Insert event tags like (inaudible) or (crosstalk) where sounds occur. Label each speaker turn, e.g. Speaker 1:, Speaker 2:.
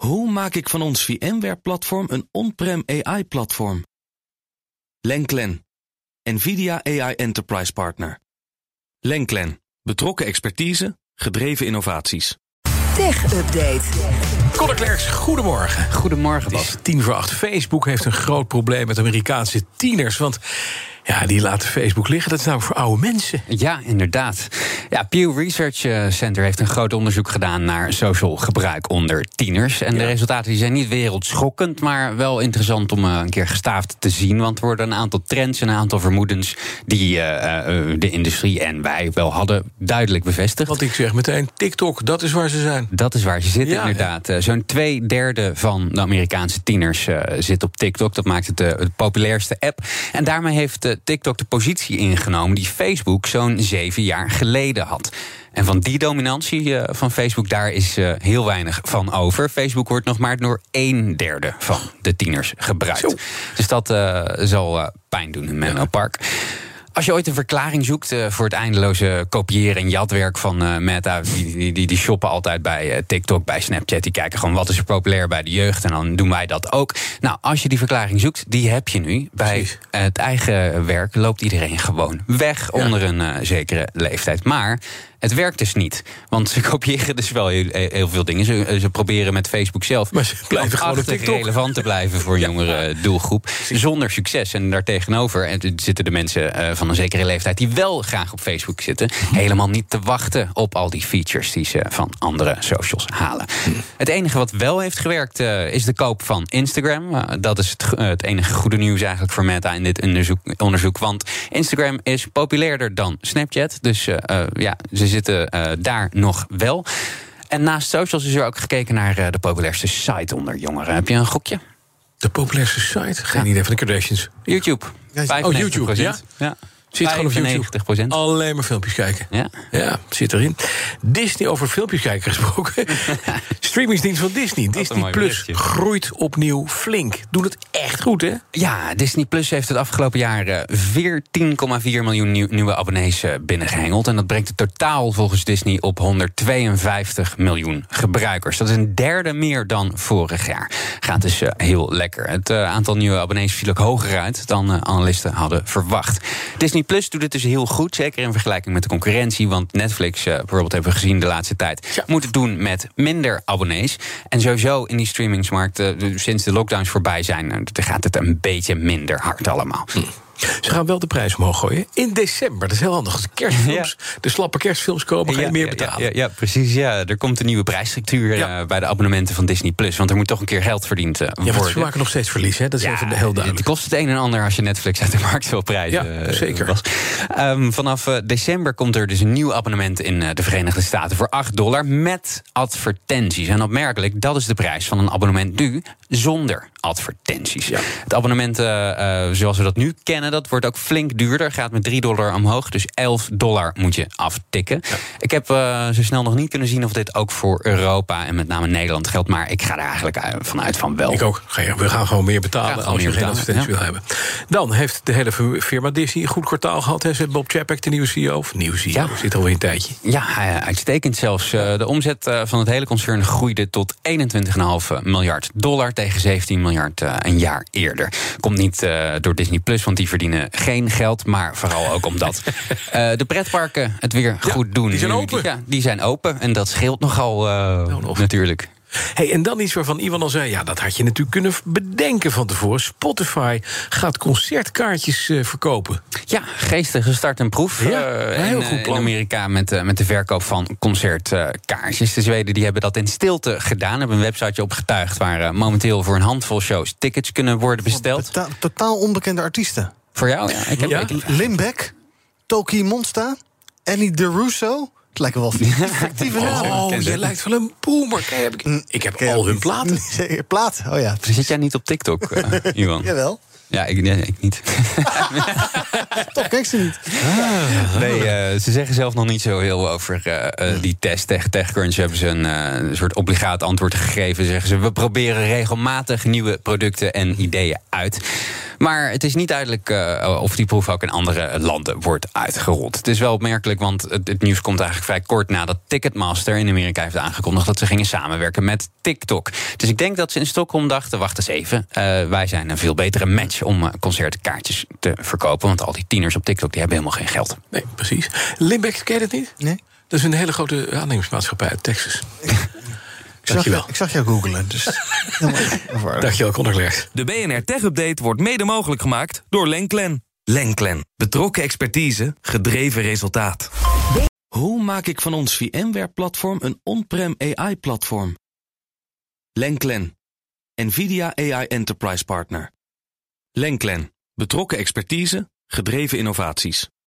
Speaker 1: Hoe maak ik van ons VMware-platform een on-prem AI-platform? Lenklen, NVIDIA AI Enterprise Partner. Lenklen, betrokken expertise, gedreven innovaties.
Speaker 2: Tech Update.
Speaker 3: Conor Klerks, goedemorgen.
Speaker 4: Goedemorgen,
Speaker 3: Het is tien voor acht. Facebook heeft een groot probleem met Amerikaanse tieners. Want ja, die laten Facebook liggen. Dat is nou voor oude mensen.
Speaker 4: Ja, inderdaad. Ja, Pew Research eh, Center heeft een groot onderzoek gedaan naar social gebruik onder tieners. En de resultaten die zijn niet wereldschokkend, maar wel interessant om eh, een keer gestaafd te zien. Want er worden een aantal trends en een aantal vermoedens die eh, de industrie en wij wel hadden duidelijk bevestigd.
Speaker 3: Want ik zeg meteen, TikTok, dat is waar ze zijn.
Speaker 4: Dat is waar ze zitten,
Speaker 3: Ja,
Speaker 4: inderdaad. Zo'n twee derde van de Amerikaanse tieners zit op TikTok. Dat maakt het de populairste app. En daarmee heeft TikTok de positie ingenomen die Facebook zo'n zeven jaar geleden had. En van die dominantie uh, van Facebook, daar is uh, heel weinig van over. Facebook wordt nog maar door een derde van de tieners gebruikt. Dus dat uh, zal pijn doen in Menlo Park. Als je ooit een verklaring zoekt uh, voor het eindeloze kopiëren en jatwerk van uh, Meta, die, die, die, die, shoppen altijd bij uh, TikTok, bij Snapchat, die kijken gewoon wat is er populair bij de jeugd en dan doen wij dat ook. Nou, als je die verklaring zoekt, die heb je nu. Bij het eigen werk loopt iedereen gewoon weg
Speaker 3: Ja.
Speaker 4: onder een zekere leeftijd. Maar het werkt dus niet. Want ze (laughs) kopiëren dus wel heel, heel veel dingen. Ze, ze, proberen met Facebook zelf
Speaker 3: Maar ze blijven gewoon op TikTok.
Speaker 4: relevant te blijven voor (laughs) een jongere doelgroep. Zonder succes. En daartegenover en zitten de mensen van een zekere leeftijd die wel graag op Facebook zitten, helemaal niet te wachten op al die features die ze van andere socials halen. Het enige wat wel heeft gewerkt uh, is de koop van Instagram. Uh, dat is het, het, enige goede nieuws eigenlijk voor Meta in dit onderzoek. onderzoek want Instagram is populairder dan Snapchat. Dus ja, ze zitten uh, daar nog wel. En naast socials is er ook gekeken naar uh, de populairste site onder jongeren. Heb je een gokje?
Speaker 3: De populairste site? Geen ja. idee van de Kardashians.
Speaker 4: YouTube.
Speaker 3: Oh, YouTube, ja?
Speaker 4: ja.
Speaker 3: Zit gewoon op YouTube. Alleen maar filmpjes kijken.
Speaker 4: Ja.
Speaker 3: ja, zit erin. Disney over filmpjes kijken gesproken. (laughs) Streamingsdienst van Disney. Disney Plus berichtje. groeit opnieuw flink. Doen het echt goed, hè?
Speaker 4: Ja, Disney Plus heeft het afgelopen jaar uh, 14,4 miljoen nieuw, nieuwe abonnees uh, binnengehengeld. En dat brengt het totaal volgens Disney op 152 miljoen gebruikers. Dat is een derde meer dan vorig jaar. Gaat dus uh, heel lekker. Het aantal nieuwe abonnees viel ook hoger uit dan analisten hadden verwacht. Disney Plus doet het dus heel goed, zeker in vergelijking met de concurrentie. Want Netflix, bijvoorbeeld, hebben we gezien de laatste tijd, ja. moet het doen met minder abonnees. En sowieso in die streamingsmarkt, uh, sinds de lockdowns voorbij zijn, gaat het een beetje minder hard allemaal.
Speaker 3: Hm. Ze gaan wel de prijs omhoog gooien. In december, dat is heel handig. Als de kerstfilms, ja. de slappe kerstfilms komen, ga je
Speaker 4: ja,
Speaker 3: meer betalen.
Speaker 4: Ja, ja, precies. Ja. Er komt een nieuwe prijsstructuur uh, bij de abonnementen van Disney+. Plus, Want er moet toch een keer geld verdiend uh,
Speaker 3: ja,
Speaker 4: worden.
Speaker 3: ze maken nog steeds verlies, hè? Dat is even heel duidelijk.
Speaker 4: Het kost het een en ander als je Netflix uit de markt wil prijzen.
Speaker 3: Ja, zeker.
Speaker 4: Was. Um, vanaf uh, december komt er dus een nieuw abonnement in de Verenigde Staten... voor 8 dollar met advertenties. En opmerkelijk, dat is de prijs van een abonnement nu zonder advertenties.
Speaker 3: Ja.
Speaker 4: Het abonnement zoals we dat nu kennen, dat wordt ook flink duurder. Gaat met 3 dollar omhoog. Dus 11 dollar moet je aftikken. Ja. Ik heb uh, zo snel nog niet kunnen zien of dit ook voor Europa en met name Nederland geldt. Maar ik ga er eigenlijk vanuit van wel.
Speaker 3: Ik ook. We gaan gewoon meer betalen
Speaker 4: gewoon
Speaker 3: als
Speaker 4: meer
Speaker 3: je geen
Speaker 4: betalen,
Speaker 3: advertentie
Speaker 4: ja.
Speaker 3: wil hebben. Dan heeft de hele firma Disney een goed kwartaal gehad. Hè? Bob Chapek, de nieuwe CEO. Of nieuwe CEO, zit alweer een tijdje.
Speaker 4: Ja, uitstekend zelfs. De omzet van het hele concern groeide tot 21,5 miljard dollar tegen 17 miljard uh, een jaar eerder. Komt niet door Disney Plus, want die verdienen geen geld, maar vooral ook omdat uh, (laughs) de pretparken het weer
Speaker 3: Ja,
Speaker 4: goed doen.
Speaker 3: die zijn open.
Speaker 4: ja, die zijn open en dat scheelt nogal
Speaker 3: Nou, nog.
Speaker 4: natuurlijk.
Speaker 3: Hey, en dan iets waarvan Ivan al zei... ja, dat had je natuurlijk kunnen bedenken van tevoren. Spotify gaat concertkaartjes uh, verkopen.
Speaker 4: Ja, geestig gestart een proef
Speaker 3: Ja,
Speaker 4: uh,
Speaker 3: een heel
Speaker 4: in,
Speaker 3: goed
Speaker 4: in. Amerika met, uh, met de verkoop van concertkaartjes. De Zweden die hebben dat in stilte gedaan. Hebben een websiteje opgetuigd waar uh, momenteel voor een handvol shows tickets kunnen worden besteld.
Speaker 5: Tota- totaal onbekende artiesten.
Speaker 4: Voor jou? Ja, ik heb,
Speaker 3: Ja?
Speaker 4: ik-
Speaker 5: Limbeck, Toki Monsta, Annie DeRusso. Het lijken wel (laughs) fictieve namen.
Speaker 3: Oh, jij
Speaker 4: ze.
Speaker 3: lijkt wel een boomer. Kijk, heb ik, ik heb
Speaker 5: je
Speaker 3: al hun platen. (laughs)
Speaker 5: Plaat, oh ja.
Speaker 4: Zit jij niet op TikTok, uh, (laughs) Iwan?
Speaker 5: Jawel.
Speaker 4: Ja, ik, nee, ik niet.
Speaker 5: Toch, kijk ze niet.
Speaker 4: Nee, uh, ze zeggen zelf nog niet zo heel over uh, uh, die test. Tegen TechCrunch hebben ze een, een soort obligaat antwoord gegeven. Zeggen ze, we proberen regelmatig nieuwe producten en ideeën uit. Maar het is niet duidelijk uh, of die proef ook in andere landen wordt uitgerold. Het is wel opmerkelijk, want het, het, nieuws komt eigenlijk vrij kort nadat Ticketmaster in Amerika heeft aangekondigd dat ze gingen samenwerken met TikTok. Dus ik denk dat ze in Stockholm dachten: wacht eens even, uh, wij zijn een veel betere match om concertkaartjes te verkopen. Want al die tieners op TikTok die hebben helemaal geen geld.
Speaker 3: Nee, precies. Limbeck, ken je dat niet?
Speaker 5: Nee.
Speaker 3: Dat is een hele grote aannemingsmaatschappij uit Texas. (laughs)
Speaker 5: Ik zag, jou, ik zag jou googlen, dus... (laughs)
Speaker 3: Dankjewel, Conor
Speaker 1: De BNR Tech Update wordt mede mogelijk gemaakt door Lenklen. Lenklen. Betrokken expertise, gedreven resultaat. Hoe maak ik van ons VMware-platform een on-prem AI-platform? Lenklen. NVIDIA AI Enterprise Partner. Lenklen. Betrokken expertise, gedreven innovaties.